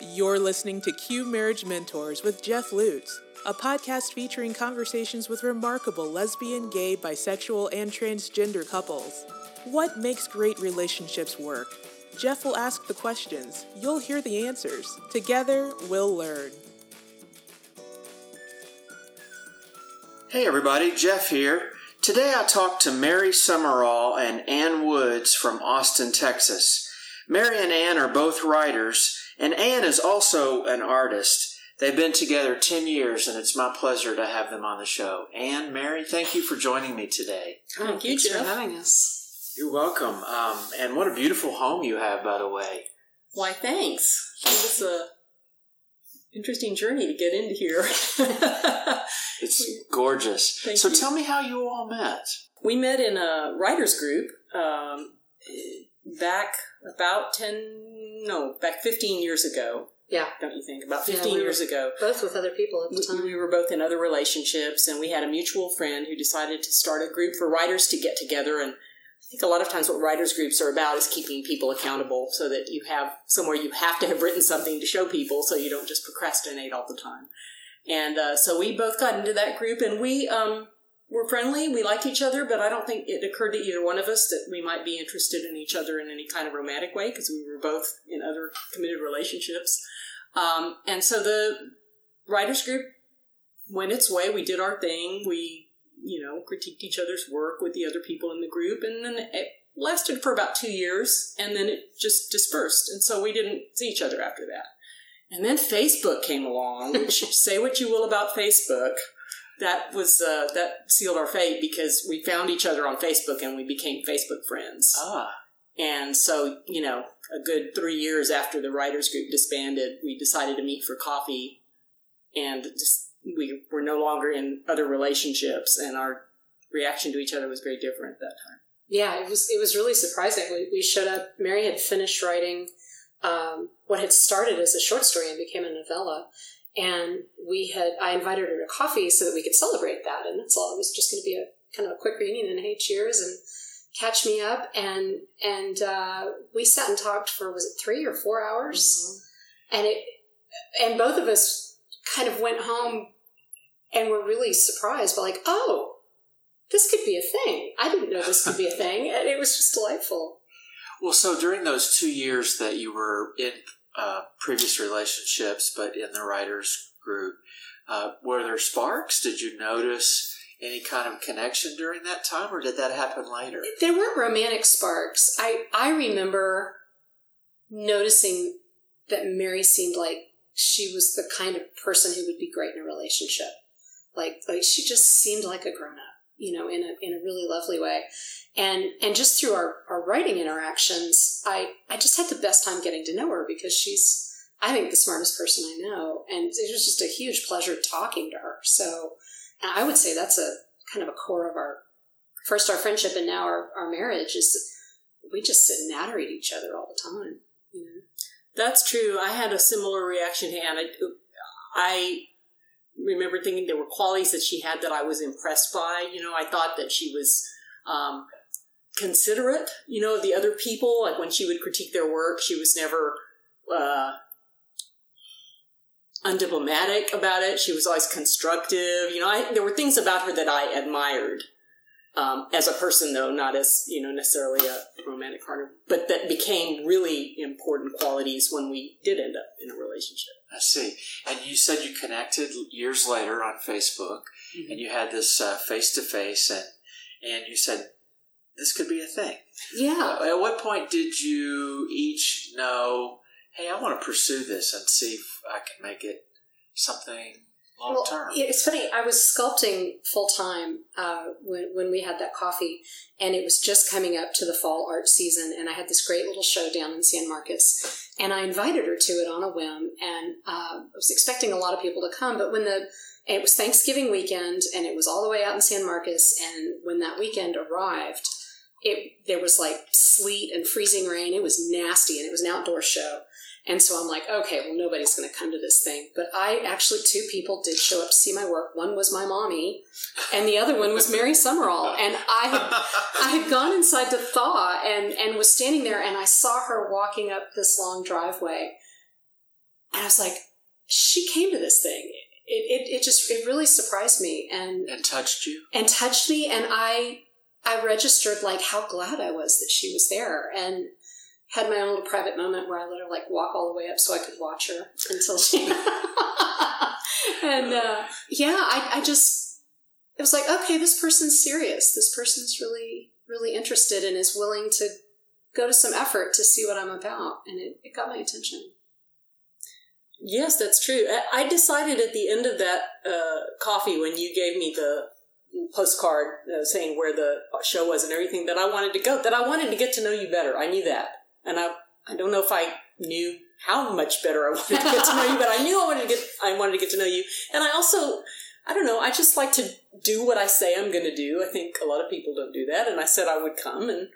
You're listening to Q Marriage Mentors with Jeff Lutz, a podcast featuring conversations with remarkable lesbian, gay, bisexual, and transgender couples. What makes great relationships work? Jeff will ask the questions. You'll hear the answers. Together, we'll learn. Hey everybody, Jeff here. Today I talked to Mary Summerall and Ann Woods from Austin, Texas. Mary and Ann are both writers, and Anne is also an artist. They've been together 10 years, and it's my pleasure to have them on the show. Anne, Mary, thank you for joining me today. Thank you, Thanks Jeff. for having us. You're welcome. Um, and what a beautiful home you have, by the way. Why, thanks. It was a interesting journey to get into here. It's gorgeous. Thank so you. tell me how you all met. we met in a writers group um, back about 10, no, back 15 years ago, Yeah, don't you think? About Yeah, 15 we years ago. both with other people at the We, time. we were both in other relationships, and we had a mutual friend who decided to start a group for writers to get together. And I think a lot of times what writers groups are about is keeping people accountable so that you have somewhere you have to have written something to show people so you don't just procrastinate all the time. And uh, so we both got into that group, and we um, were friendly. We liked each other, but I don't think it occurred to either one of us that we might be interested in each other in any kind of romantic way because we were both in other committed relationships. Um, and so the writers group went its way. We did our thing. We, you know, critiqued each other's work with the other people in the group, and then it lasted for about two years, and then it just dispersed. And so we didn't see each other after that. And then Facebook came along, which say what you will about Facebook. That was uh, that sealed our fate because we found each other on Facebook and we became Facebook friends. Ah, And so, you know, a good three years after the writers group disbanded, we decided to meet for coffee, and just, we were no longer in other relationships, and our reaction to each other was very different at that time. yeah, it was it was really surprising. We, we showed up. Mary had finished writing um, what had started as a short story and became a novella, and we had I invited her to coffee so that we could celebrate that. And that's all. It was just going to be a kind of a quick reunion and hey, cheers and catch me up. And and uh, we sat and talked for was it three or four hours? and it and both of us kind of went home and were really surprised by like oh this could be a thing i didn't know this could be a thing and it was just delightful well, so during those two years that you were in uh, previous relationships, but in the writers group, uh, were there sparks? Did you notice any kind of connection during that time, or did that happen later? there weren't romantic sparks i i remember noticing that mary seemed like she was the kind of person who would be great in a relationship like like she just seemed like a grown up you know in a in a really lovely way and and just through our, our writing interactions i i just had the best time getting to know her because she's i think the smartest person i know and it was just a huge pleasure talking to her so i would say that's a kind of a core of our first our friendship and now our, our marriage is we just sit and natter at each other all the time you know That's true. I had a similar reaction to Anna. I remember thinking there were qualities that she had that I was impressed by. You know, I thought that she was um, considerate, you know, of the other people. Like when she would critique their work, she was never uh, undiplomatic about it. She was always constructive. You know, I, there were things about her that I admired. Um, as a person, though, not as you know necessarily a romantic partner, but that became really important qualities when we did end up in a relationship. I see. And you said you connected years later on Facebook, and you had this face to face, and and you said this could be a thing. yeah Uh, At what point did you each know, hey, I want to pursue this and see if I can make it something long term? it's funny. I was sculpting full time uh, when when we had that coffee, and it was just coming up to the fall art season, and I had this great little show down in San Marcos, and I invited her to it on a whim, and uh, I was expecting a lot of people to come, but when the it was Thanksgiving weekend, and it was all the way out in San Marcos, and when that weekend arrived. It there was like sleet and freezing rain. It was nasty, and it was an outdoor show. And so I'm like, okay, well, nobody's going to come to this thing. But I actually, two people did show up to see my work. One was my mommy, and the other one was Mary Summerall. And I had, I had gone inside to thaw and, and was standing there, and I saw her walking up this long driveway. And I was like, she came to this thing. It, it, it just, it really surprised me and, And touched you? and touched me. And I, I registered like how glad I was that she was there and had my own little private moment where I let her like walk all the way up so I could watch her until she, and, uh, yeah, I, I just, it was like, okay, this person's serious. This person's really, really interested and is willing to go to some effort to see what I'm about. And it, it got my attention. Yes, that's true. I- decided at the end of that uh, coffee when you gave me the postcard uh, saying where the show was and everything that I wanted to go. That I wanted to get to know you better. I knew that, and I I don't know if I knew how much better I wanted to get to know you, but I knew I wanted to get I wanted to get to know you, and I also. I don't know. I just like to do what I say I'm going to do. I think a lot of people don't do that. And I said I would come, and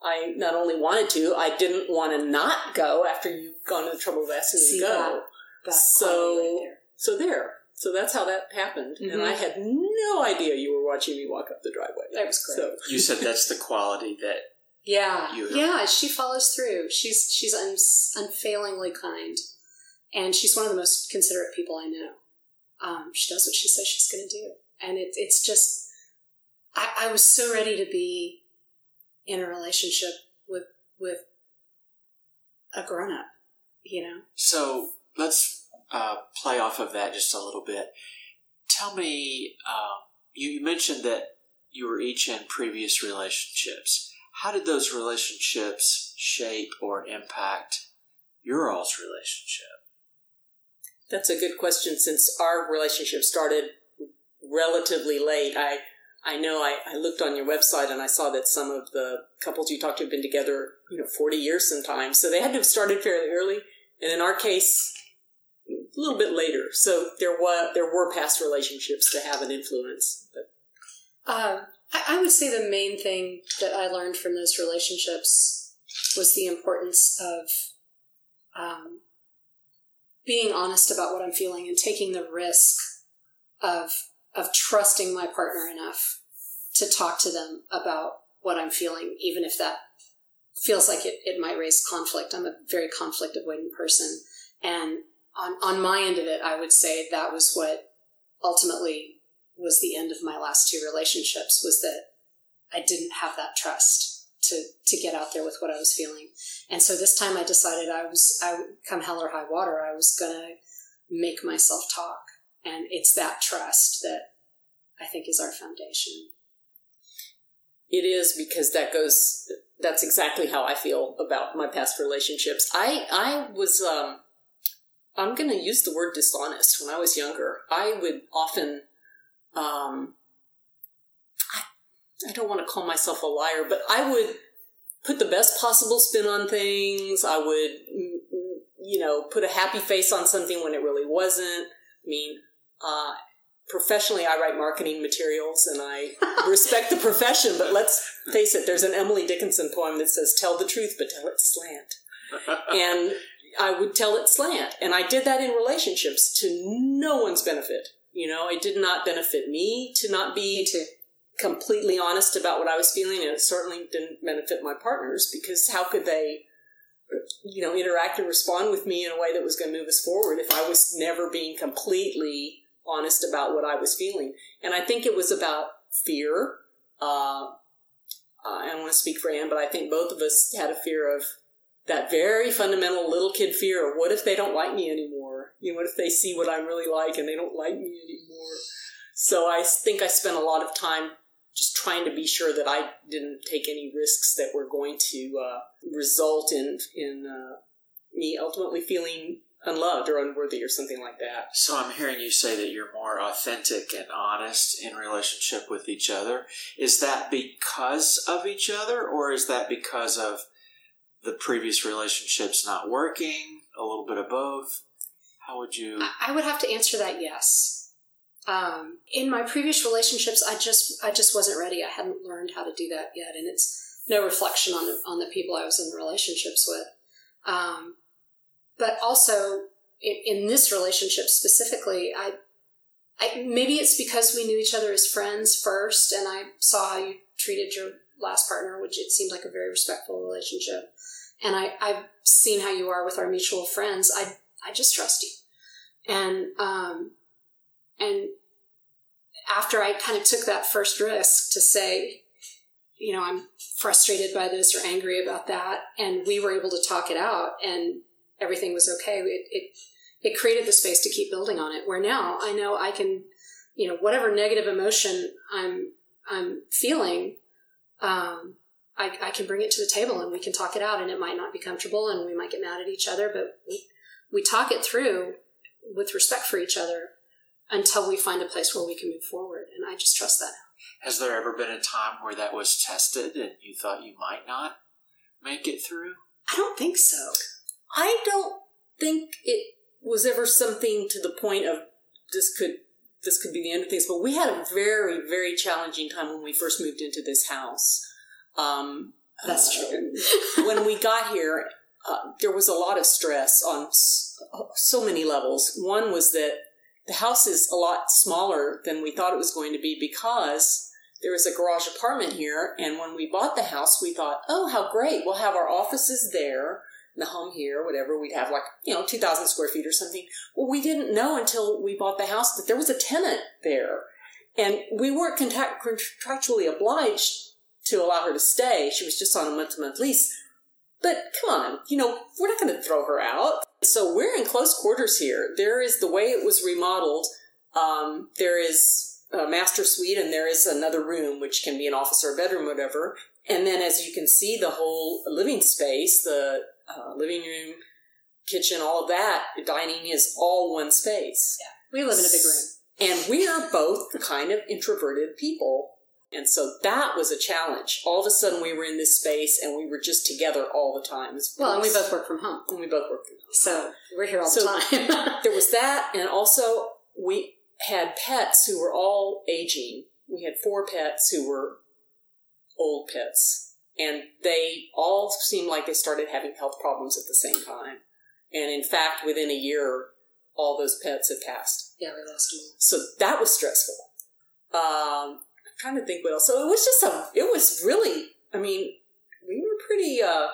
I not only wanted to, I didn't want to not go after you've gone to the trouble of asking me to go. that? That So- right there. So there. So that's how that happened. And Mhm. I had no idea you were watching me walk up the driveway. That was great. So You said that's the quality that Yeah, yeah. She follows through. She's she's un, unfailingly kind, and she's one of the most considerate people I know. Um, she does what she says she's going to do, and it, it's just. I, I was so ready to be in a relationship with with a grown up, you know. So let's uh, play off of that just a little bit. Tell me, um, you, you mentioned that you were each in previous relationships. How did those relationships shape or impact your all's relationship? that's a good question since our relationship started relatively late. I I know I, I looked on your website and I saw that some of the couples you talked to have been together, you know, 40 years sometimes. So they had to have started fairly early. And in our case, a little bit later. So there were there were past relationships to have an influence. But Uh, I, I would say the main thing that I learned from those relationships was the importance of um, being honest about what I'm feeling and taking the risk of of trusting my partner enough to talk to them about what I'm feeling, even if that feels like it, it might raise conflict. I'm a very conflict avoidant person. And on, on my end of it, I would say that was what ultimately was the end of my last two relationships was that I didn't have that trust to to get out there with what I was feeling. And so this time I decided I was I come hell or high water, I was gonna make myself talk. And it's that trust that I think is our foundation. It is because that goes. That's exactly how I feel about my past relationships. I I was. Um, I'm going to use the word dishonest. When I was younger, I would often. Um, I, I don't want to call myself a liar, but I would put the best possible spin on things. I would, mm, you know, put a happy face on something when it really wasn't. I mean, uh, professionally, I write marketing materials and I respect the profession, but let's face it, there's an Emily Dickinson poem that says, Tell the truth, but tell it slant. and I would tell it slant. And I did that in relationships to no one's benefit. You know, it did not benefit me to not be completely honest about what I was feeling, and it certainly didn't benefit my partners because how could they, you know, interact and respond with me in a way that was going to move us forward if I was never being completely honest about what I was feeling? And I think it was about fear. Uh, I don't want to speak for Anne, but I think both of us had a fear of that very fundamental little kid fear of what if they don't like me anymore? You know, what if they see what I'm really like and they don't like me anymore? So I think I spent a lot of time just trying to be sure that I didn't take any risks that were going to uh, result in in uh, me ultimately feeling unloved or unworthy or something like that. So I'm hearing you say that you're more authentic and honest in relationship with each other. Is that because of each other, or is that because of the previous relationships not working? A little bit of both. How would you? I- would have to answer that yes. Um, in my previous relationships, I just I just wasn't ready. I hadn't learned how to do that yet, and it's no reflection on the, on the people I was in relationships with. Um, but also in, in this relationship specifically, I, I maybe it's because we knew each other as friends first, and I saw how you treated your last partner, which it seemed like a very respectful relationship. And I, I've seen how you are with our mutual friends. I I just trust you. And, um, and after I kind of took that first risk to say, you know, I'm frustrated by this or angry about that, and we were able to talk it out, and everything was okay. It, it it created the space to keep building on it. Where now I know I can, you know, whatever negative emotion I'm I'm feeling, um, I, I can bring it to the table and we can talk it out. And it might not be comfortable, and we might get mad at each other, but we we talk it through with respect for each other until we find a place where we can move forward. And I just trust that. Has there ever been a time where that was tested and you thought you might not make it through? I don't think so. I don't think it was ever something to the point of this could this could be the end of things. But we had a very very challenging time when we first moved into this house. Um, That's true. when we got here, uh, there was a lot of stress on so many levels. One was that the house is a lot smaller than we thought it was going to be because there is a garage apartment here. And when we bought the house, we thought, oh, how great. We'll have our offices there, the home here, whatever. We'd have like, you know, 2,000 square feet or something. Well, we didn't know until we bought the house that there was a tenant there. And we weren't contractually obliged to allow her to stay. She was just on a month to month lease. But come on, you know, we're not going to throw her out. So we're in close quarters here. There is the way it was remodeled. Um, there is a master suite and there is another room, which can be an office or a bedroom, whatever. And then as you can see, the whole living space, the uh, living room, kitchen, all of that, dining is all one space. Yeah. We live in a big room. And we are both kind of introverted people and so that was a challenge. All of a sudden, we were in this space and we were just together all the time. Well, and we both work from home. And we both work from home. So we're here all so the time. there was that. And also, we had pets who were all aging. We had four pets who were old pets. And they all seemed like they started having health problems at the same time. And in fact, within a year, all those pets had passed. Yeah, we lost them. So that was stressful. Um, trying to think what else. So it was just a, it was really, I mean, we were pretty, uh,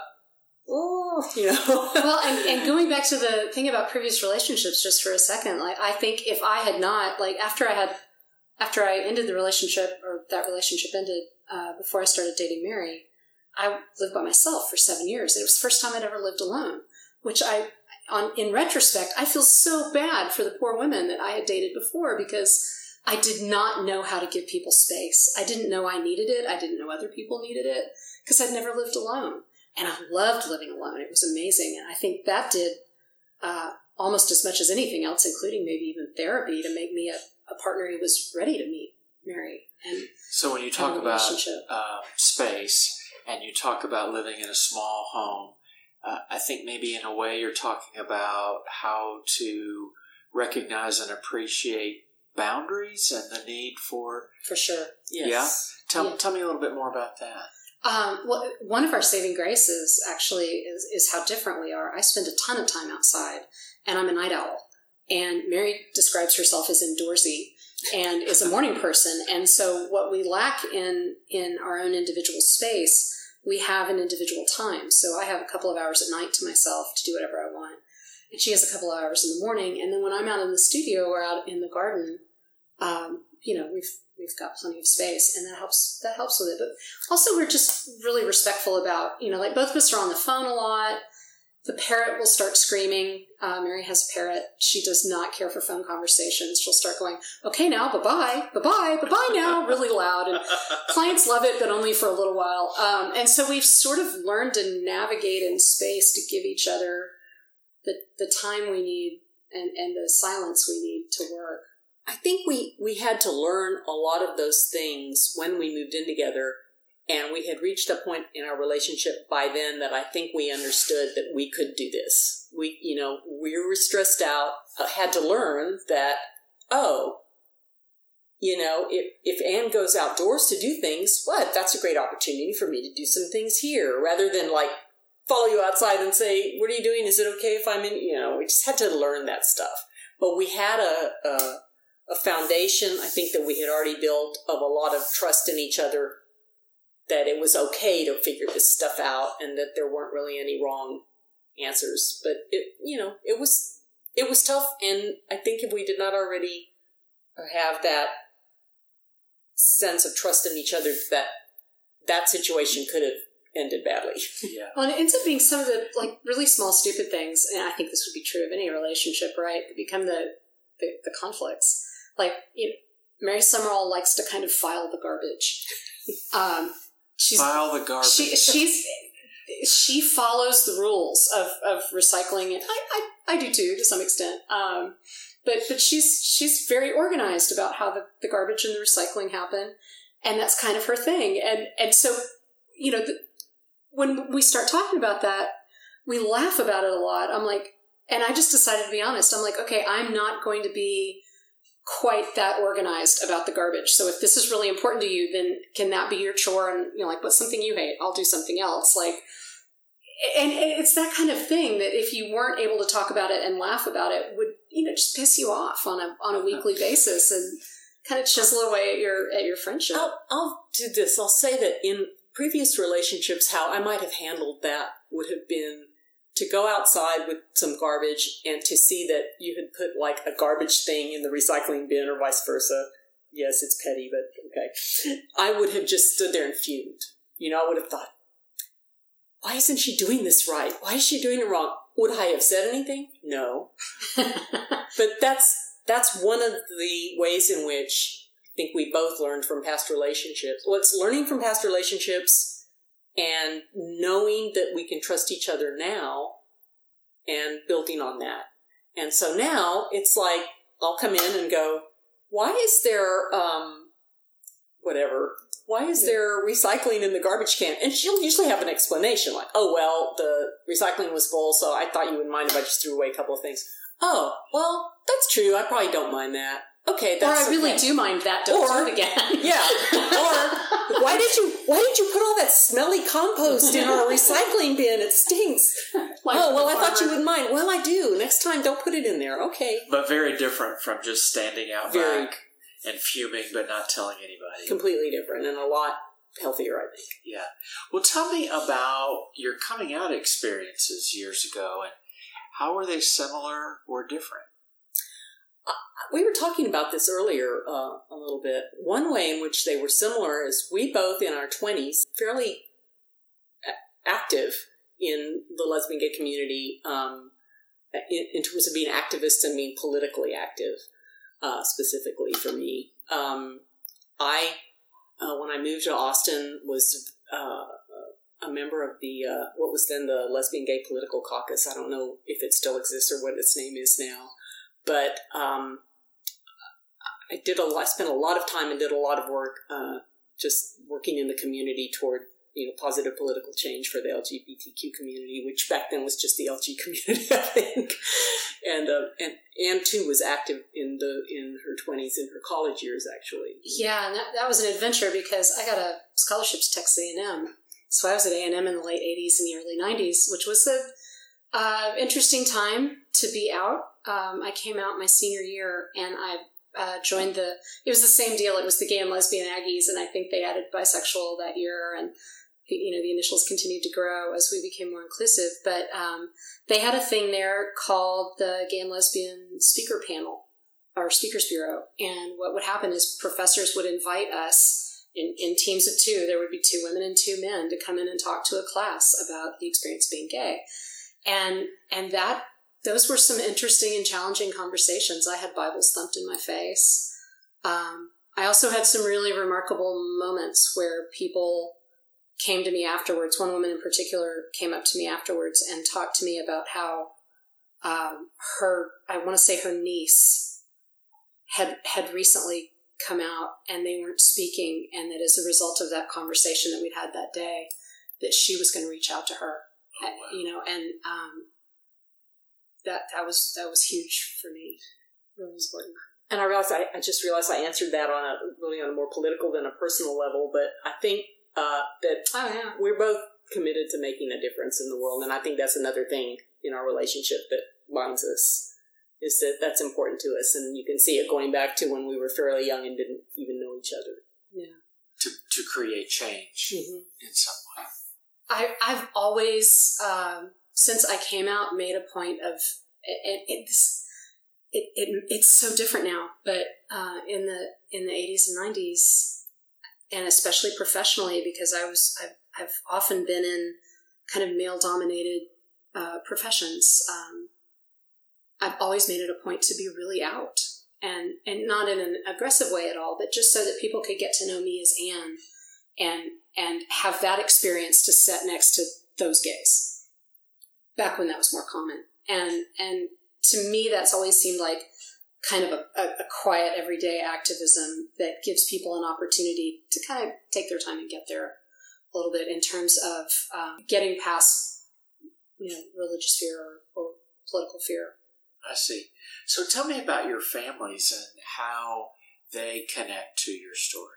oh, you know. well, and, and going back to the thing about previous relationships just for a second, like, I think if I had not, like, after I had, after I ended the relationship or that relationship ended, uh, before I started dating Mary, I lived by myself for seven years. It was the first time I'd ever lived alone, which I, on, in retrospect, I feel so bad for the poor women that I had dated before because I did not know how to give people space. I didn't know I needed it. I didn't know other people needed it because I'd never lived alone. And I loved living alone. It was amazing. And I think that did uh, almost as much as anything else, including maybe even therapy, to make me a, a partner who was ready to meet Mary. And so when you talk about uh, space and you talk about living in a small home, uh, I think maybe in a way you're talking about how to recognize and appreciate boundaries and the need for for sure. Yes. Yeah. Tell yeah. tell me a little bit more about that. Um, well, one of our saving graces actually is, is how different we are. I spend a ton of time outside, and I'm a night owl. And Mary describes herself as indoorsy and is a morning person. And so, what we lack in in our own individual space, we have in individual time. So, I have a couple of hours at night to myself to do whatever I want and she has a couple of hours in the morning. And then when I'm out in the studio or out in the garden, um, you know, we've we've got plenty of space, and that helps that helps with it. But also, we're just really respectful about you know, like both of us are on the phone a lot. The parrot will start screaming. Uh, Mary has a parrot. She does not care for phone conversations. She'll start going, okay, now, bye bye, bye bye, bye bye now, really loud. And clients love it, but only for a little while. Um, and so we've sort of learned to navigate in space to give each other the, the time we need and, and the silence we need to work. I think we, we had to learn a lot of those things when we moved in together. And we had reached a point in our relationship by then that I think we understood that we could do this. We, you know, we were stressed out, uh, had to learn that, oh, you know, if, if Anne goes outdoors to do things, what? That's a great opportunity for me to do some things here rather than like follow you outside and say, "What are you doing? Is it okay if I'm in?" You know, we just had to learn that stuff. But we had a, a a foundation, I think that we had already built of a lot of trust in each other. That it was okay to figure this stuff out, and that there weren't really any wrong answers. But it, you know, it was it was tough, and I think if we did not already have that sense of trust in each other, that that situation could have ended badly. Yeah. Well, and it ends up being some of the like really small, stupid things, and I think this would be true of any relationship, right? That become the the, the conflicts. Like you know, Mary Summerall likes to kind of file the garbage. Um, she's File the garbage. she she's she follows the rules of, of recycling and I, I, I do too to some extent. Um, but but she's she's very organized about how the, the garbage and the recycling happen and that's kind of her thing. And and so you know the, when we start talking about that we laugh about it a lot. I'm like and i just decided to be honest. I'm like okay i'm not going to be quite that organized about the garbage. So if this is really important to you, then can that be your chore? And you know, like, what's something you hate? I'll do something else. Like, and it's that kind of thing that if you weren't able to talk about it and laugh about it, would you know just piss you off on a on a weekly basis and kind of chisel away at your at your friendship. I'll, I'll do this. I'll say that in previous relationships, how I might have handled that would have been to go outside with some garbage and to see that you had put like a garbage thing in the recycling bin or vice versa. Yes, it's petty, but okay. I would have just stood there and fumed. You know, I would have thought, why isn't she doing this right? Why is she doing it wrong? Would I have said anything? No. but that's that's one of the ways in which I think we both learned from past relationships. Well, it's learning from past relationships and knowing that we can trust each other now and building on that. And so now it's like I'll come in and go, why is there um whatever why is there recycling in the garbage can? And she'll usually have an explanation like, oh, well, the recycling was full, so I thought you wouldn't mind if I just threw away a couple of things. Oh, well, that's true. I probably don't mind that. Okay, or I really okay. do mind that. Don't Or- do it again. Yeah. Or why did you why did you put all that smelly compost in our recycling bin? It stinks. Like oh well, the I thought you farmer. would mind. Well, I do. Next time, don't put it in there. Okay. But very different from just standing out Very. back and fuming but not telling anybody. Completely different and a lot healthier, I think. Yeah. Well, tell me about your coming out experiences years ago and how were they similar or different? We were talking about this earlier uh, a little bit. One way in which they were similar is we both in our 20s, fairly active in the lesbian gay community um, in, in terms of being activists and being politically active, uh, specifically for me. Um, I, uh, when I moved to Austin, was uh, a member of the, uh, what was then the Lesbian Gay Political Caucus. I don't know if it still exists or what its name is now. But um, I did a lot, spent a lot of time and did a lot of work uh, just working in the community toward you know positive political change for the LGBTQ community, which back then was just the LG community, I think. And uh, and Anne too was active in the in her twenties in her college years actually. Yeah, and that, that was an adventure because I got a scholarship to Texas A&M. So I was at A&M in the late 80s and the early 90s, which was a uh, interesting time to be out. Um, I came out my senior year and I uh, joined the, it was the same deal. It was the gay and lesbian Aggies, and I think they added bisexual that year. And, you know, the initials continued to grow as we became more inclusive. But um, they had a thing there called the Gay and Lesbian Speaker Panel our speakers bureau and what would happen is professors would invite us in, in teams of two there would be two women and two men to come in and talk to a class about the experience being gay and and that those were some interesting and challenging conversations. I had bibles thumped in my face. Um, i also had some really remarkable moments where people came to me afterwards. One woman in particular came up to me afterwards and talked to me about how um, her i want to say her niece had had recently come out and they weren't speaking and that as a result of that conversation that we'd had that day that she was going to reach out to her Oh, wow. you know and um, that that was that was huge for me really important And I realized I, I just realized I answered that on a really on a more political than a personal level, but I think uh, that oh yeah we're both committed to making a difference in the world, and I think that's another thing in our relationship that binds us. Is that that's important to us, and you can see it going back to when we were fairly young and didn't even know each other. yeah To, to create change in some way. I, I've always, um, since I came out, made a point of, and it's, it, it it's so different now. But uh, in the in the eighties and nineties, and especially professionally, because I was I've, I've often been in kind of male dominated uh, professions. Um, I've always made it a point to be really out and and not in an aggressive way at all, but just so that people could get to know me as Anne and and have that experience to set next to those gays. Back when that was more common. And and to me that's always seemed like kind of a, a, a quiet everyday activism that gives people an opportunity to kind of take their time and get there a little bit in terms of um, getting past you know religious fear or, or political fear I see. So tell me about your families and how they connect to your story.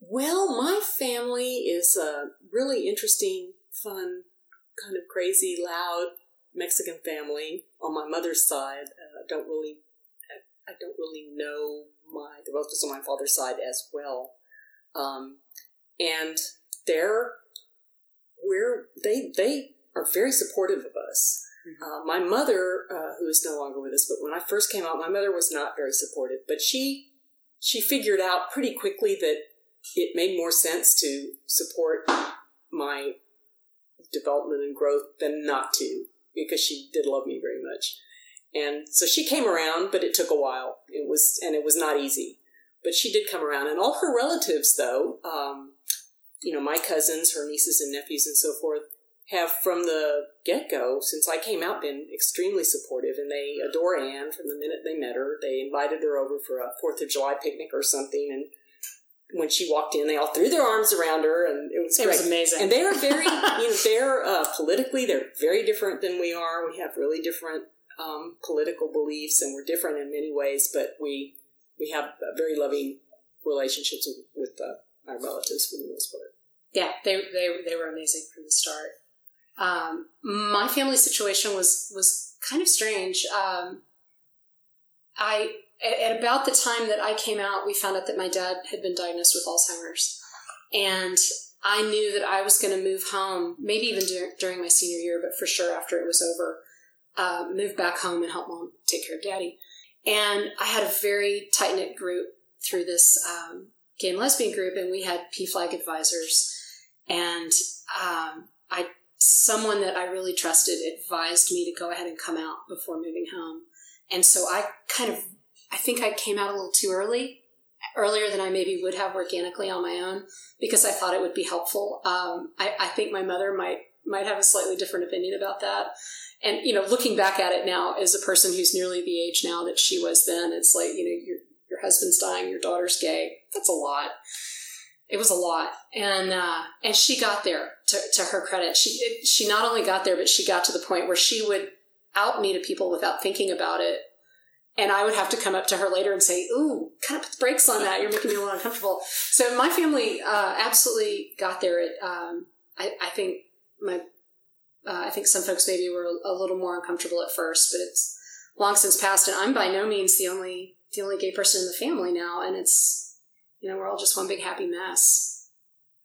Well, my family is a really interesting, fun, kind of crazy, loud Mexican family on my mother's side. Uh, don't really, I, I, don't really know my the relatives on my father's side as well, um, and they're we're they they are very supportive of us. Mm-hmm. Uh, my mother, uh, who is no longer with us, but when I first came out, my mother was not very supportive. But she she figured out pretty quickly that it made more sense to support my development and growth than not to, because she did love me very much. And so she came around, but it took a while. It was and it was not easy, but she did come around. And all her relatives, though, um, you know, my cousins, her nieces and nephews, and so forth, have from the get go, since I came out, been extremely supportive, and they adore Anne from the minute they met her. They invited her over for a Fourth of July picnic or something, and when she walked in, they all threw their arms around her, and it was it great. was amazing. And they are very, you know, they're uh, politically they're very different than we are. We have really different um, political beliefs, and we're different in many ways, but we we have very loving relationships with, with uh, our relatives for the most part. Yeah, they, they they were amazing from the start. Um, my family situation was was kind of strange. Um, I at about the time that I came out, we found out that my dad had been diagnosed with Alzheimer's, and I knew that I was going to move home, maybe even dur- during my senior year, but for sure after it was over, uh, move back home and help mom take care of daddy. And I had a very tight knit group through this um, gay and lesbian group, and we had PFLAG advisors, and um, I someone that I really trusted advised me to go ahead and come out before moving home. And so I kind of, I think I came out a little too early, earlier than I maybe would have organically on my own, because I thought it would be helpful. Um, I, I think my mother might might have a slightly different opinion about that. And you know, looking back at it now, as a person who's nearly the age now that she was then, it's like you know, your your husband's dying, your daughter's gay. That's a lot it was a lot and uh, and she got there to, to her credit she she not only got there but she got to the point where she would out me to people without thinking about it and I would have to come up to her later and say, "Ooh, kind of put the brakes on that. You're making me a little uncomfortable." So my family uh, absolutely got there. At, um, I, I, think my, uh, I think some folks maybe were a little more uncomfortable at first, but it's long since passed, and I'm by no means the only the only gay person in the family now, and it's you know, we're all just one big happy mess.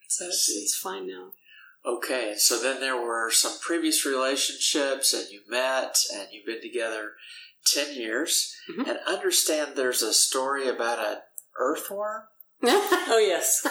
So it's, it's fine now. Okay, so then there were some previous relationships, and you met, and you've been together 10 years. Mm-hmm. And understand there's a story about an earthworm? oh, yes.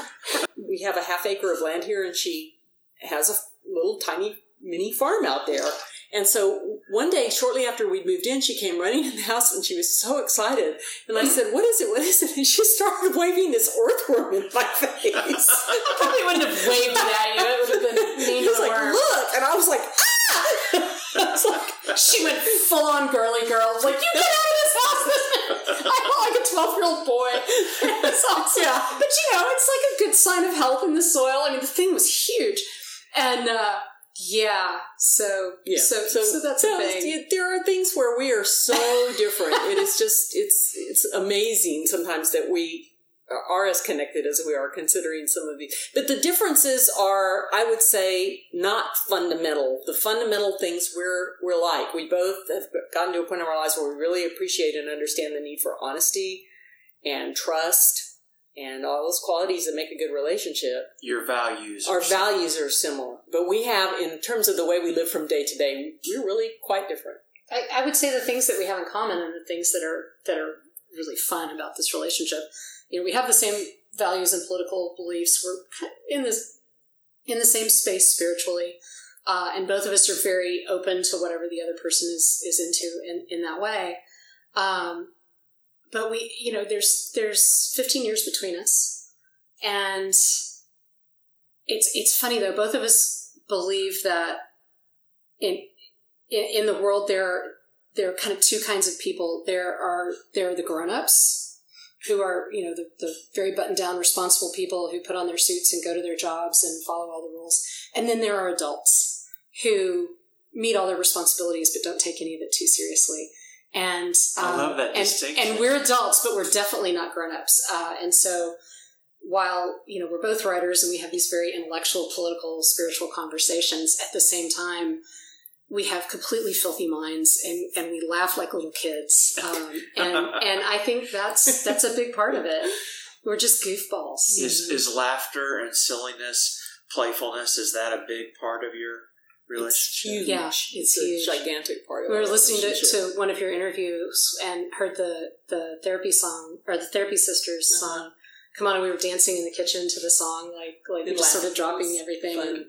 we have a half acre of land here, and she has a little tiny mini farm out there. And so one day, shortly after we'd moved in, she came running in the house and she was so excited. And I said, What is it? What is it? And she started waving this earthworm in my face. I probably wouldn't have waved it at you. It would have been mean to like, worm. Look! And I was like, Ah! was like, she went full on girly girl. Like, you get out of this house this I felt like a 12 year old boy. It's awesome. Yeah. But you know, it's like a good sign of health in the soil. I mean, the thing was huge. And, uh, yeah. So yeah. So so, so that's so, thing. There are things where we are so different. it is just it's it's amazing sometimes that we are as connected as we are considering some of these. But the differences are, I would say, not fundamental. The fundamental things we're we're like. We both have gotten to a point in our lives where we really appreciate and understand the need for honesty and trust and all those qualities that make a good relationship. Your values. Our values are similar, but we have, in terms of the way we live from day to day, we're really quite different. I, I would say the things that we have in common and the things that are that are really fun about this relationship. You know, we have the same values and political beliefs. We're in this in the same space spiritually, uh, and both of us are very open to whatever the other person is is into in in that way. Um, but we, you know, there's there's 15 years between us, and it's it's funny though. Both of us believe that in in, in the world there are, there are kind of two kinds of people. There are there are the grown ups who are you know the, the very buttoned down responsible people who put on their suits and go to their jobs and follow all the rules. And then there are adults who meet all their responsibilities but don't take any of it too seriously. And um, I love that and, distinction. and we're adults but we're definitely not grown-ups. Uh, and so while you know we're both writers and we have these very intellectual political spiritual conversations at the same time we have completely filthy minds and, and we laugh like little kids. Um, and, and I think that's, that's a big part of it. We're just goofballs. Is, is laughter and silliness, playfulness, is that a big part of your relationship? It's huge. Yeah, it's, it's huge. a gigantic part of We were listening to, to one of your interviews and heard the, the therapy song or the therapy sisters Uh-huh. song come on and we were dancing in the kitchen to the song like like And just sort of dropping everything fun. and,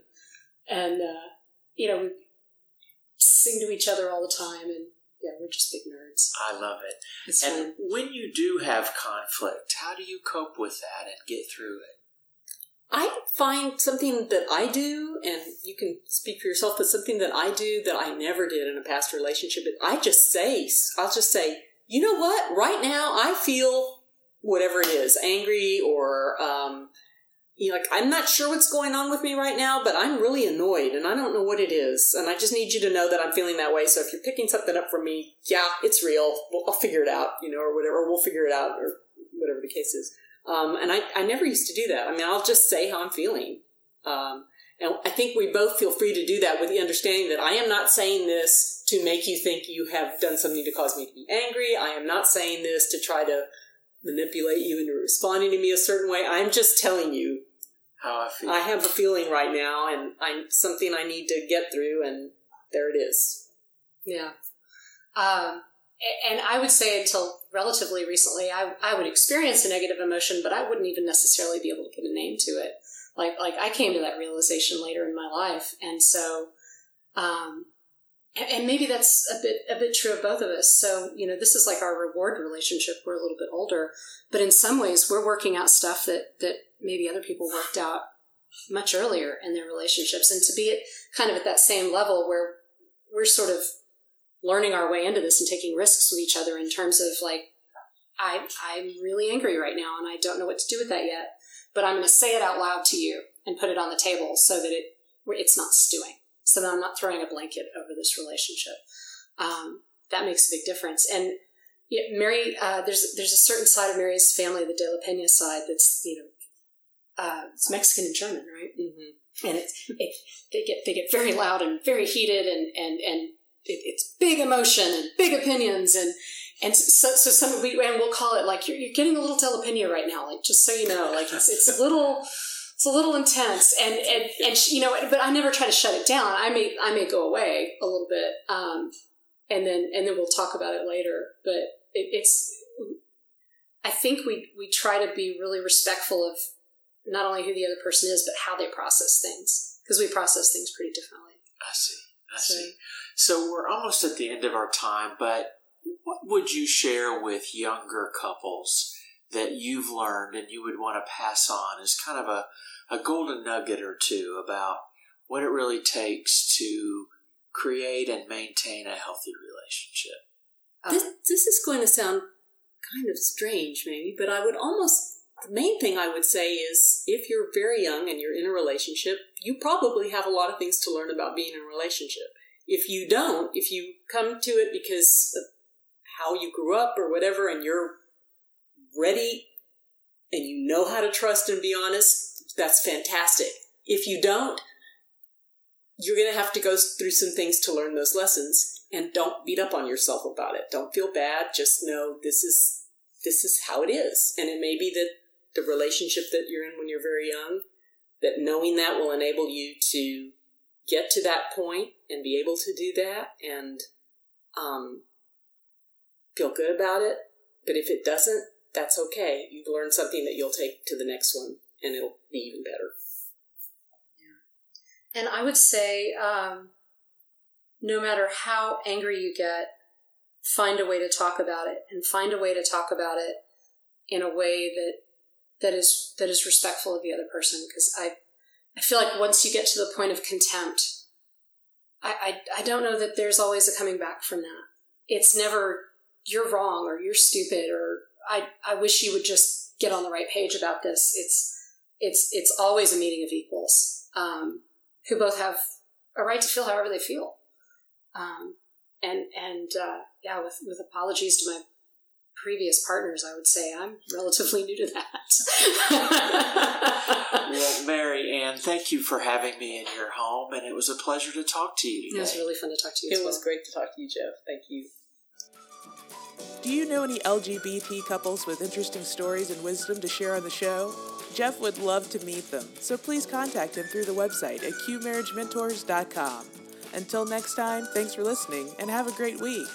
and uh, you know we sing to each other all the time and yeah we're just big nerds I love it. it's And fun when you do have conflict, how do you cope with that and get through it? I find something that I do, and you can speak for yourself, but something that I do that I never did in a past relationship. I just say, I'll just say, you know what? Right now, I feel whatever it is, angry or, um, you like I'm not sure what's going on with me right now, but I'm really annoyed, and I don't know what it is, and I just need you to know that I'm feeling that way. So if you're picking something up from me, yeah, it's real. Well, I'll figure it out, you know, or whatever. We'll figure it out, or whatever the case is. Um, and I, I never used to do that. I mean, I'll just say how I'm feeling. Um, and I think we both feel free to do that with the understanding that I am not saying this to make you think you have done something to cause me to be angry. I am not saying this to try to manipulate you into responding to me a certain way. I'm just telling you How I feel? I have a feeling right now and I'm something I need to get through and there it is. Yeah. Um, and I would say until relatively recently, I, I would experience a negative emotion, but I wouldn't even necessarily be able to put a name to it. Like, like I came to that realization later in my life. And so, um, and, maybe that's a bit, a bit true of both of us. So, you know, this is like our reward relationship. We're a little bit older, but in some ways we're working out stuff that, that maybe other people worked out much earlier in their relationships. And to be at kind of at that same level where we're sort of learning our way into this and taking risks with each other in terms of like I I'm really angry right now and I don't know what to do with that yet, but I'm going to say it out loud to you and put it on the table so that it it's not stewing, so that I'm not throwing a blanket over this relationship. Um, that makes a big difference. And yeah, Mary, uh, there's there's a certain side of Mary's family, the De La Pena side, that's you know uh, it's Mexican and German, right? Mm-hmm. and it's it, they get they get very loud and very heated and and and it, it's big emotion and big opinions and and so so some we and we'll call it like you're, you're getting a little De La Pena right now like just so you know like it's it's a little it's a little intense and and and you know but I never try to shut it down I may I may go away a little bit um and then and then we'll talk about it later but it, it's I think we we try to be really respectful of not only who the other person is, but how they process things, because we process things pretty differently. I see. I So- see. So we're almost at the end of our time, but what would you share with younger couples that you've learned and you would want to pass on as kind of a, a golden nugget or two about what it really takes to create and maintain a healthy relationship? This, Um, this is going to sound kind of strange, maybe, but I would almost, the main thing I would say is if you're very young and you're in a relationship, you probably have a lot of things to learn about being in a relationship. If you don't, if you come to it because of how you grew up or whatever, and you're ready and you know how to trust and be honest, that's fantastic. If you don't, you're going to have to go through some things to learn those lessons and don't beat up on yourself about it. Don't feel bad. Just know this is this is how it is. And it may be that the relationship that you're in when you're very young, that knowing that will enable you to get to that point and be able to do that. And um, feel good about it. But if it doesn't, that's okay. You've learned something that you'll take to the next one, and it'll be even better. Yeah. And I would say, um, no matter how angry you get, find a way to talk about it, and find a way to talk about it in a way that that is that is respectful of the other person. Because I I feel like once you get to the point of contempt, I, I I don't know that there's always a coming back from that. It's never you're wrong or you're stupid or I, I wish you would just get on the right page about this. It's it's it's always a meeting of equals um, who both have a right to feel however they feel. Um, and and uh, yeah, with with apologies to my previous partners, I would say I'm relatively new to that. well, Mary Ann, thank you for having me in your home, and it was a pleasure to talk to you today. It was really fun to talk to you. It well. was great to talk to you, Jeff. Thank you. Do you know any LGBT couples with interesting stories and wisdom to share on the show? Jeff would love to meet them, so please contact him through the website at qmarriagementors.com. Until next time, thanks for listening and have a great week.